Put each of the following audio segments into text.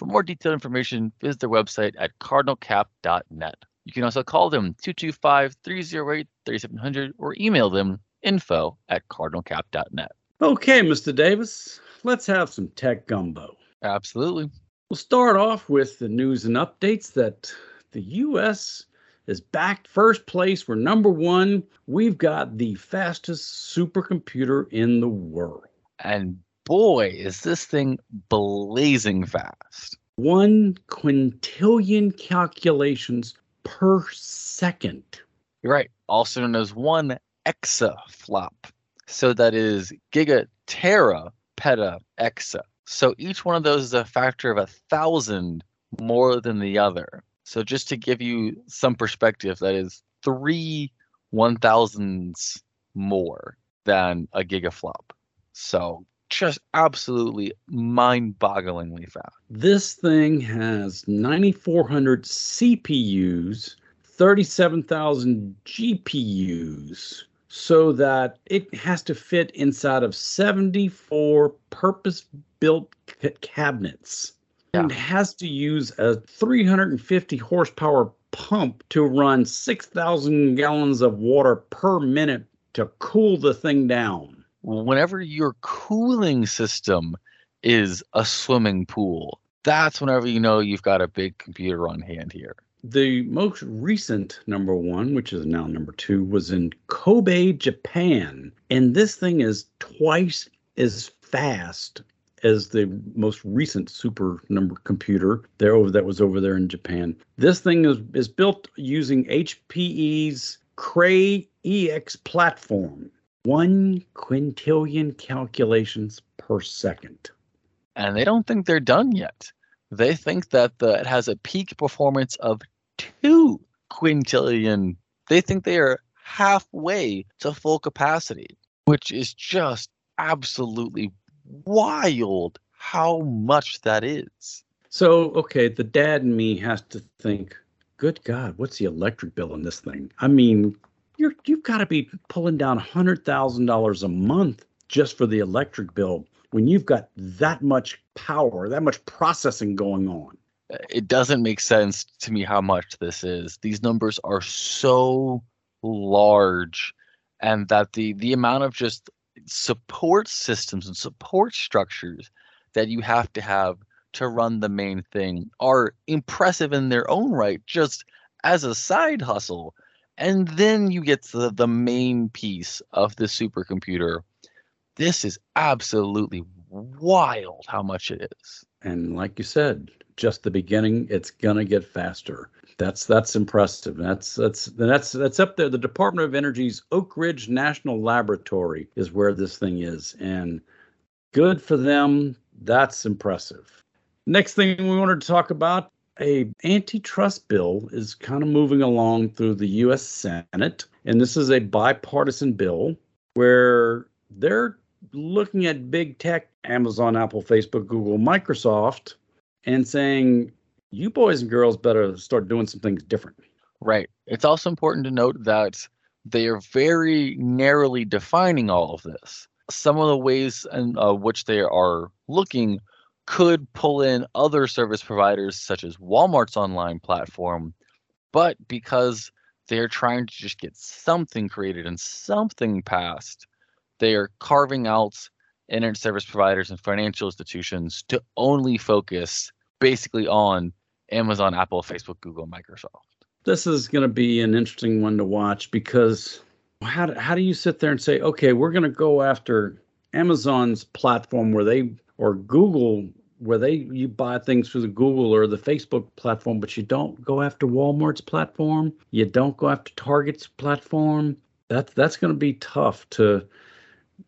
For more detailed information, visit their website at cardinalcap.net. You can also call them 225 308 3700 or email them info at cardinalcap.net. Okay, Mr. Davis, let's have some tech gumbo. Absolutely. We'll start off with the news and updates that the U.S. is back first place. We're number one. We've got the fastest supercomputer in the world. And boy, is this thing blazing fast. One quintillion calculations per second. You're right. Also known as one exaflop. So that is gigatera peta exa. So each one of those is a factor of a thousand more than the other. So just to give you some perspective, that is three one thousands more than a gigaflop. So just absolutely mind-bogglingly fast. This thing has 9,400 CPUs, 37,000 GPUs, so that it has to fit inside of 74 purpose-built cabinets. Yeah. And has to use a 350 horsepower pump to run 6,000 gallons of water per minute to cool the thing down whenever your cooling system is a swimming pool, that's whenever you know you've got a big computer on hand here. The most recent number one, which is now number two, was in Kobe, Japan. And this thing is twice as fast as the most recent super number computer there over that was over there in Japan. This thing is, is built using HPE's Cray EX platform one quintillion calculations per second. And they don't think they're done yet. They think that the, it has a peak performance of two quintillion. They think they are halfway to full capacity, which is just absolutely wild how much that is. So, okay, the dad in me has to think, good God, what's the electric bill on this thing? I mean, you're you've got to be pulling down hundred thousand dollars a month just for the electric bill when you've got that much power, that much processing going on. Uh, it doesn't make sense to me how much this is. These numbers are so large, and that the the amount of just support systems and support structures that you have to have to run the main thing are impressive in their own right, just as a side hustle and then you get to the, main piece of the supercomputer. This is absolutely wild how much it is. And like you said, just the beginning, it's gonna get faster. That's that's impressive. That's that's that's that's up there. The Department of Energy's Oak Ridge National Laboratory is where this thing is, and good for them. That's impressive. Next thing we wanted to talk about a antitrust bill is kind of moving along through the US Senate and this is a bipartisan bill where they're looking at big tech Amazon, Apple, Facebook, Google, Microsoft and saying you boys and girls better start doing some things different. Right. It's also important to note that they are very narrowly defining all of this. Some of the ways in uh, which they are looking could pull in other service providers, such as Walmart's online platform, but because they're trying to just get something created and something passed, they are carving out internet service providers and financial institutions to only focus basically on Amazon, Apple, Facebook, Google, Microsoft. This is going to be an interesting one to watch because how do, how do you sit there and say, okay, we're going to go after Amazon's platform where they or Google where they you buy things through the Google or the Facebook platform, but you don't go after Walmart's platform, you don't go after Target's platform. That's that's going to be tough to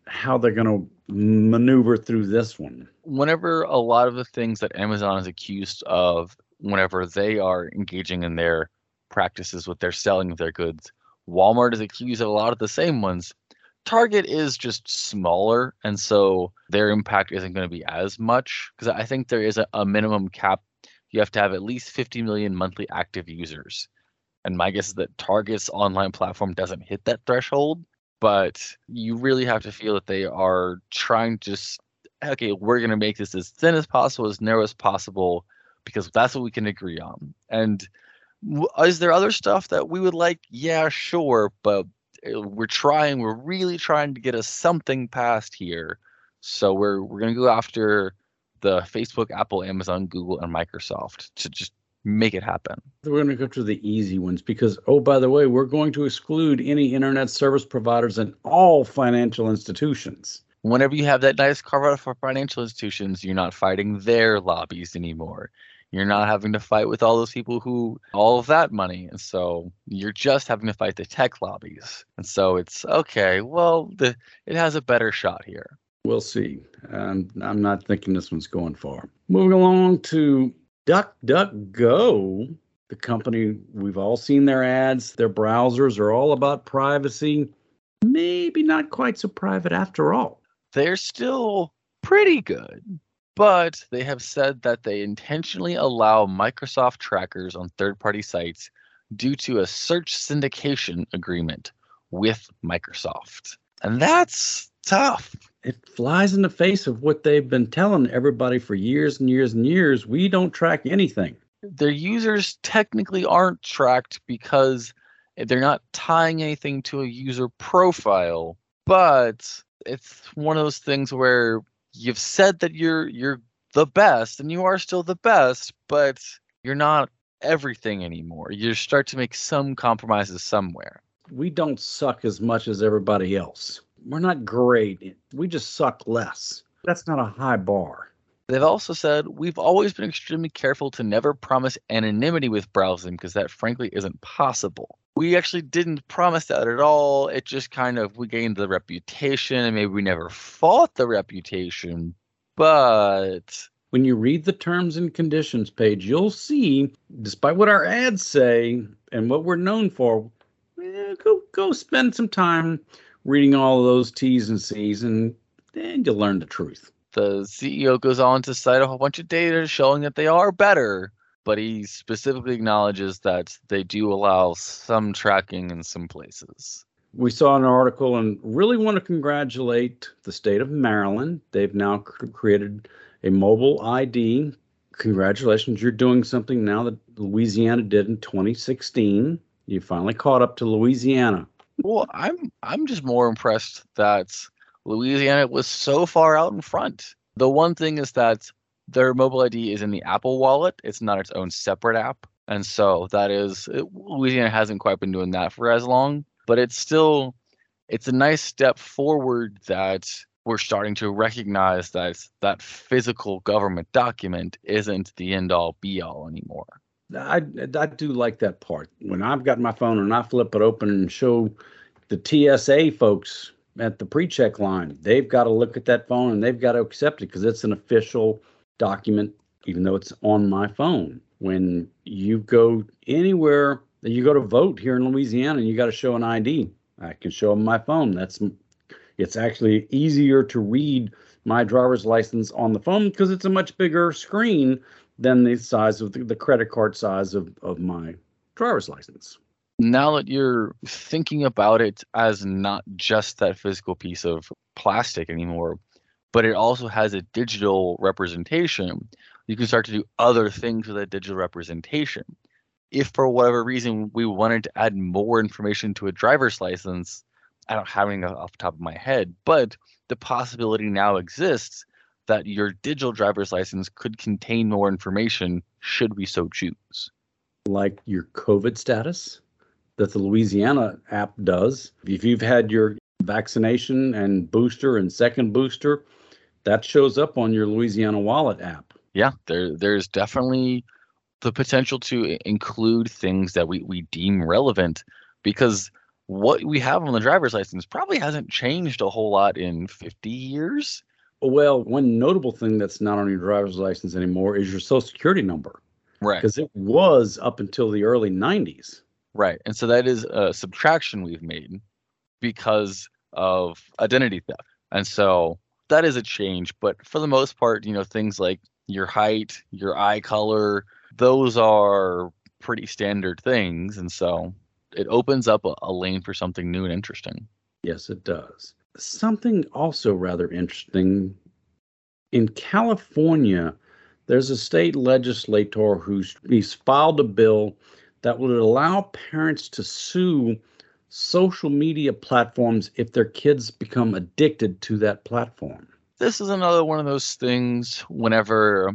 how they're going to maneuver through this one. Whenever a lot of the things that Amazon is accused of, whenever they are engaging in their practices with their selling of their goods, Walmart is accused of a lot of the same ones. Target is just smaller, and so their impact isn't going to be as much because I think there is a, a minimum cap. You have to have at least 50 million monthly active users. And my guess is that Target's online platform doesn't hit that threshold, but you really have to feel that they are trying to just, okay, we're going to make this as thin as possible, as narrow as possible, because that's what we can agree on. And is there other stuff that we would like? Yeah, sure, but Uh, we're trying we're really trying to get us something past here. So we're we're going to go after the facebook apple amazon google and microsoft to just make it happen. We're going to go to the easy ones because oh by the way we're going to exclude any internet service providers and all financial institutions. Whenever you have that nice carve out for financial institutions you're not fighting their lobbies anymore you're not having to fight with all those people who all of that money. And so you're just having to fight the tech lobbies. And so it's okay well the it has a better shot here. We'll see. Um, i'm not thinking this one's going far. Moving along to duckduckgo the company we've all seen their ads. Their browsers are all about privacy. Maybe not quite so private after all. They're still pretty good but they have said that they intentionally allow Microsoft trackers on third party sites due to a search syndication agreement with Microsoft. And that's tough. It flies in the face of what they've been telling everybody for years and years and years. We don't track anything. Their users technically aren't tracked because they're not tying anything to a user profile, but it's one of those things where you've said that you're you're the best and you are still the best, but you're not everything anymore. You start to make some compromises somewhere. We don't suck as much as everybody else. We're not great. We just suck less. That's not a high bar. They've also said we've always been extremely careful to never promise anonymity with browsing because that frankly isn't possible. We actually didn't promise that at all. It just kind of we gained the reputation and maybe we never fought the reputation, but when you read the terms and conditions page, you'll see, despite what our ads say and what we're known for, eh, go go spend some time reading all of those T's and C's, and then you'll learn the truth the CEO goes on to cite a whole bunch of data showing that they are better, but he specifically acknowledges that they do allow some tracking in some places. We saw an article and really want to congratulate the state of Maryland. They've now created a mobile ID. Congratulations, you're doing something now that Louisiana did in 2016. You finally caught up to Louisiana. Well, I'm I'm just more impressed that Louisiana was so far out in front. The one thing is that their mobile ID is in the Apple Wallet. It's not its own separate app. And so that is it, Louisiana hasn't quite been doing that for as long, but it's still it's a nice step forward that we're starting to recognize that that physical government document isn't the end all be all anymore. I, I do like that part. When I've got my phone and I flip it open and show the TSA folks at the pre-check line. They've got to look at that phone and they've got to accept it because it's an official document, even though it's on my phone. When you go anywhere, that you go to vote here in Louisiana, and you got to show an ID. I can show them my phone. That's it's actually easier to read my driver's license on the phone because it's a much bigger screen than the size of the, the credit card size of, of my driver's license. Now that you're thinking about it as not just that physical piece of plastic anymore, but it also has a digital representation, you can start to do other things with that digital representation. If for whatever reason we wanted to add more information to a driver's license, I don't have anything off the top of my head, but the possibility now exists that your digital driver's license could contain more information should we so choose. Like your COVID status that the Louisiana app does. If you've had your vaccination and booster and second booster, that shows up on your Louisiana Wallet app. Yeah, there there's definitely the potential to include things that we, we deem relevant because what we have on the driver's license probably hasn't changed a whole lot in 50 years. Well, one notable thing that's not on your driver's license anymore is your social security number. Right. Because it was up until the early 90s. Right. And so that is a subtraction we've made because of identity theft. And so that is a change. But for the most part, you know, things like your height, your eye color, those are pretty standard things. And so it opens up a, a lane for something new and interesting. Yes, it does. Something also rather interesting in California, there's a state legislator who's he's filed a bill that would allow parents to sue social media platforms if their kids become addicted to that platform. This is another one of those things whenever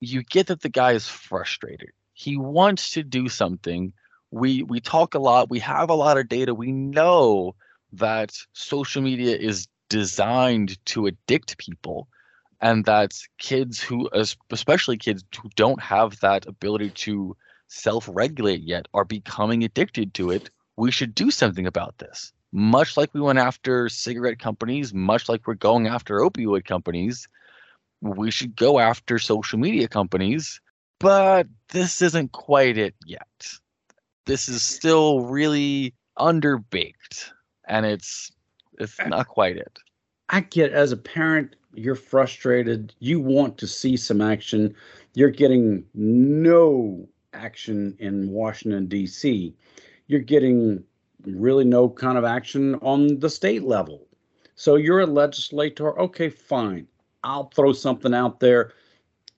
you get that the guy is frustrated. He wants to do something. We we talk a lot, we have a lot of data. We know that social media is designed to addict people and that kids who especially kids who don't have that ability to self-regulate yet are becoming addicted to it we should do something about this. Much like we went after cigarette companies much like we're going after opioid companies we should go after social media companies but this isn't quite it yet. This is still really underbaked and it's it's not quite it. I get as a parent you're frustrated, you want to see some action, you're getting no action in Washington, D.C., you're getting really no kind of action on the state level. So you're a legislator, okay, fine. I'll throw something out there.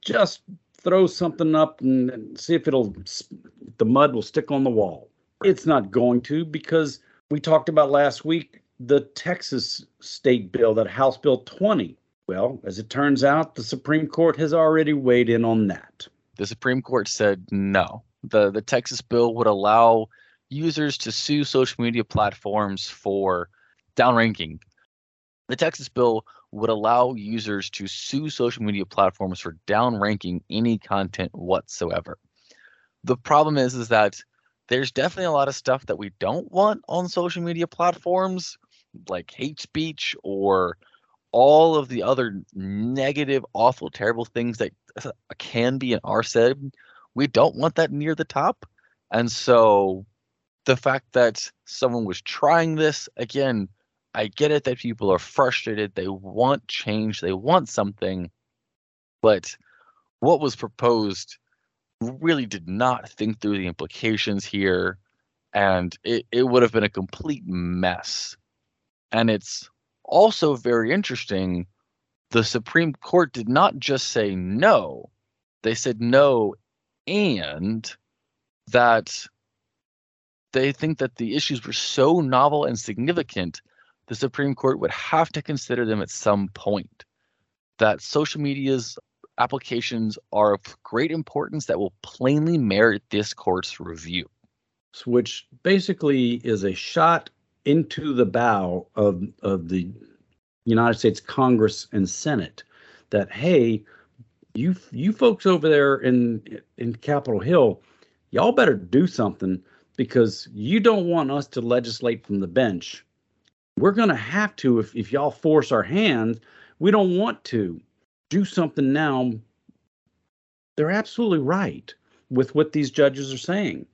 Just throw something up and see if it'll, the mud will stick on the wall. It's not going to because we talked about last week the Texas state bill, that House Bill 20 well, as it turns out, the Supreme Court has already weighed in on that. The Supreme Court said no. The the Texas bill would allow users to sue social media platforms for downranking. The Texas bill would allow users to sue social media platforms for downranking any content whatsoever. The problem is is that there's definitely a lot of stuff that we don't want on social media platforms like hate speech or all of the other negative, awful, terrible things that can be and are said, we don't want that near the top. And so the fact that someone was trying this, again, I get it that people are frustrated. They want change, they want something. But what was proposed really did not think through the implications here. And it, it would have been a complete mess. And it's also very interesting, the Supreme Court did not just say no, they said no and that they think that the issues were so novel and significant, the Supreme Court would have to consider them at some point. That social media's applications are of great importance that will plainly merit this court's review. Which basically is a shot into the bow of of the United States Congress and Senate that hey, you you folks over there in in Capitol Hill, y'all better do something because you don't want us to legislate from the bench. We're going to have to if if y'all force our hand. We don't want to do something now. They're absolutely right with what these judges are saying.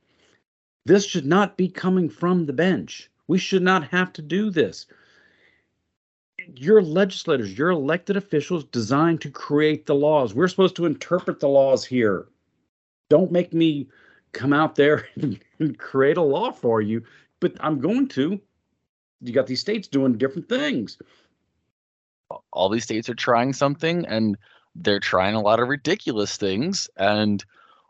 This should not be coming from the bench. We should not have to do this. Your legislators, your elected officials designed to create the laws. We're supposed to interpret the laws here. Don't make me come out there and create a law for you. But I'm going to. You got these states doing different things. All these states are trying something and they're trying a lot of ridiculous things. And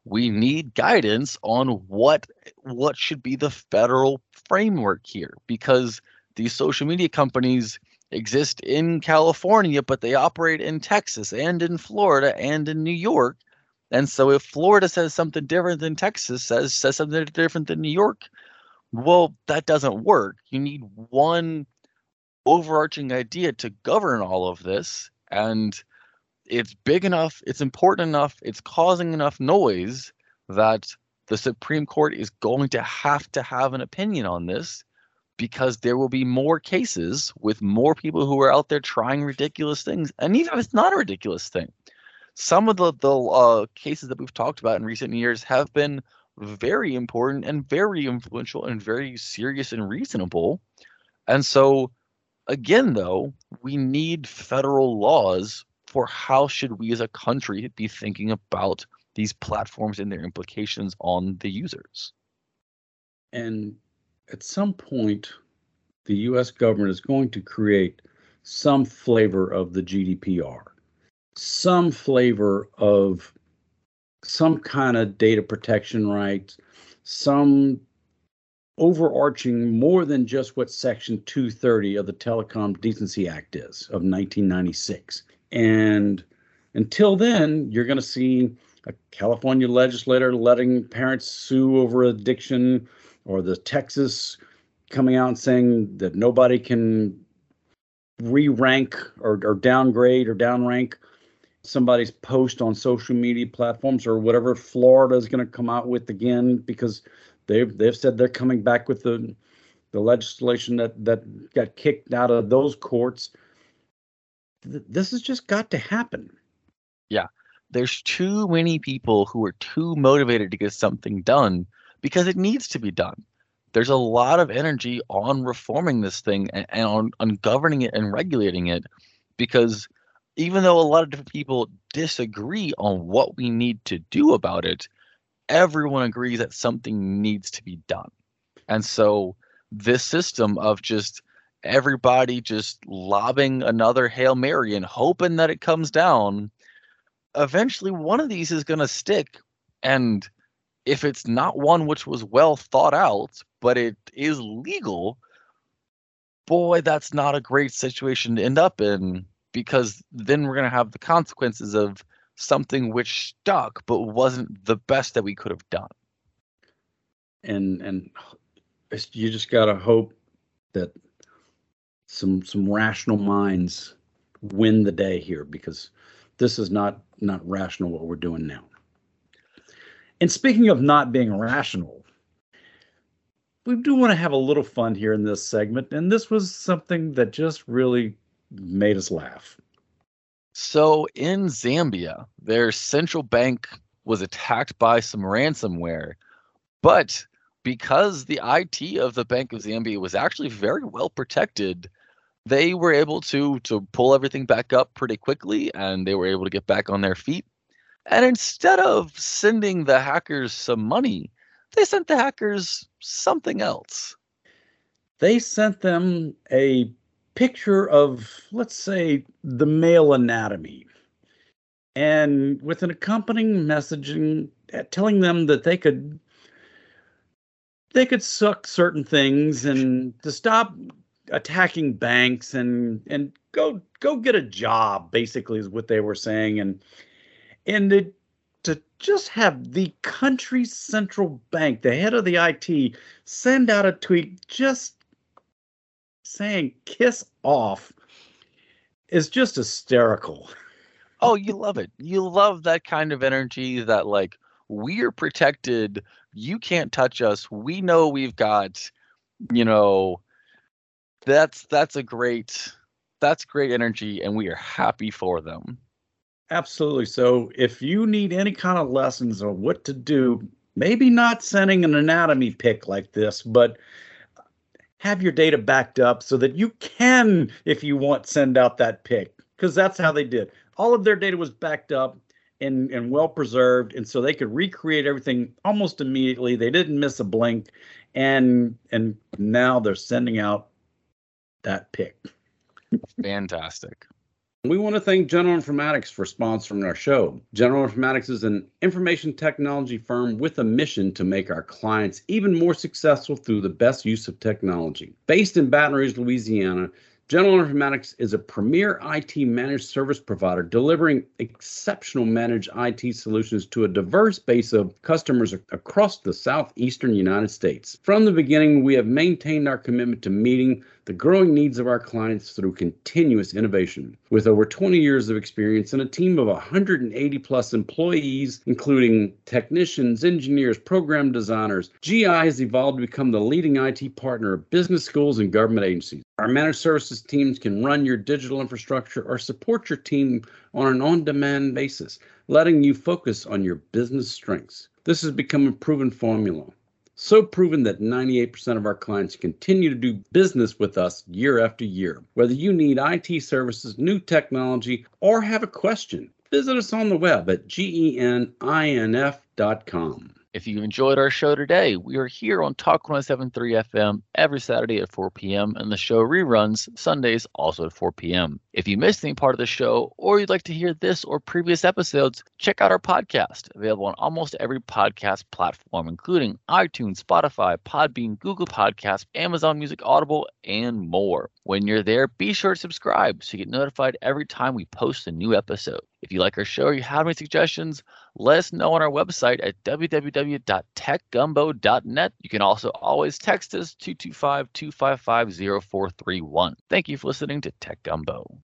we need guidance on what what should be the federal framework here because these social media companies exist in California, but they operate in Texas and in Florida and in New York. And so if Florida says something different than Texas says says something different than New York, well, that doesn't work. You need one overarching idea to govern all of this. And it's big enough, it's important enough, it's causing enough noise that the Supreme Court is going to have to have an opinion on this because there will be more cases with more people who are out there trying ridiculous things. And even if it's not a ridiculous thing, some of the, the uh, cases that we've talked about in recent years have been very important and very influential and very serious and reasonable. And so, again, though, we need federal laws for how should we as a country be thinking about these platforms and their implications on the users. And at some point, the US government is going to create some flavor of the GDPR, some flavor of some kind of data protection rights, some overarching more than just what Section 230 of the Telecom Decency Act is of 1996. And until then, you're going to see a California legislator letting parents sue over addiction, or the Texas coming out and saying that nobody can re-rank or, or downgrade or downrank somebody's post on social media platforms or whatever Florida is going to come out with again because they've they've said they're coming back with the the legislation that that got kicked out of those courts this has just got to happen. Yeah. There's too many people who are too motivated to get something done because it needs to be done. There's a lot of energy on reforming this thing and, and on, on governing it and regulating it because even though a lot of different people disagree on what we need to do about it, everyone agrees that something needs to be done. And so this system of just everybody just lobbing another Hail Mary and hoping that it comes down, eventually one of these is going to stick. And if it's not one which was well thought out, but it is legal, boy, that's not a great situation to end up in because then we're going to have the consequences of something which stuck but wasn't the best that we could have done. And and you just got to hope that some some rational minds win the day here because this is not not rational what we're doing now. And speaking of not being rational, we do want to have a little fun here in this segment, and this was something that just really made us laugh. So in Zambia, their central bank was attacked by some ransomware, but because the IT of the Bank of Zambia was actually very well protected, they were able to to pull everything back up pretty quickly and they were able to get back on their feet. And instead of sending the hackers some money, they sent the hackers something else. They sent them a picture of, let's say, the male anatomy, and with an accompanying messaging uh, telling them that they could they could suck certain things and to stop attacking banks and and go go get a job basically is what they were saying. And and it, to just have the country's central bank the head of the IT send out a tweet just saying kiss off is just hysterical. Oh you love it. You love that kind of energy that like we're protected. You can't touch us. We know we've got you know that's that's a great that's great energy and we are happy for them. Absolutely. So if you need any kind of lessons on what to do maybe not sending an anatomy pic like this but have your data backed up so that you can if you want send out that pic because that's how they did all of their data was backed up and, and well preserved. And so they could recreate everything almost immediately. They didn't miss a blink. And and now they're sending out that pic. Fantastic. We want to thank General Informatics for sponsoring our show. General Informatics is an information technology firm with a mission to make our clients even more successful through the best use of technology. Based in Baton Rouge, Louisiana, General Informatics is a premier IT managed service provider delivering exceptional managed IT solutions to a diverse base of customers across the southeastern United States. From the beginning, we have maintained our commitment to meeting the growing needs of our clients through continuous innovation. With over 20 years of experience and a team of 180 plus employees, including technicians, engineers, program designers, GI has evolved to become the leading IT partner of business schools and government agencies. Our managed services teams can run your digital infrastructure or support your team on an on demand basis, letting you focus on your business strengths. This has become a proven formula so proven that 98% of our clients continue to do business with us year after year. Whether you need IT services, new technology, or have a question, visit us on the web at geninf.com. If you enjoyed our show today, we are here on Talk 107.3 FM every Saturday at 4 p.m. and the show reruns Sundays also at 4 p.m. If you missed any part of the show or you'd like to hear this or previous episodes, check out our podcast, available on almost every podcast platform, including iTunes, Spotify, Podbean, Google Podcasts, Amazon Music, Audible, and more. When you're there, be sure to subscribe so you get notified every time we post a new episode. If you like our show or you have any suggestions, let us know on our website at www.techgumbo.net. You can also always text us 225 255 0431. Thank you for listening to Tech Gumbo.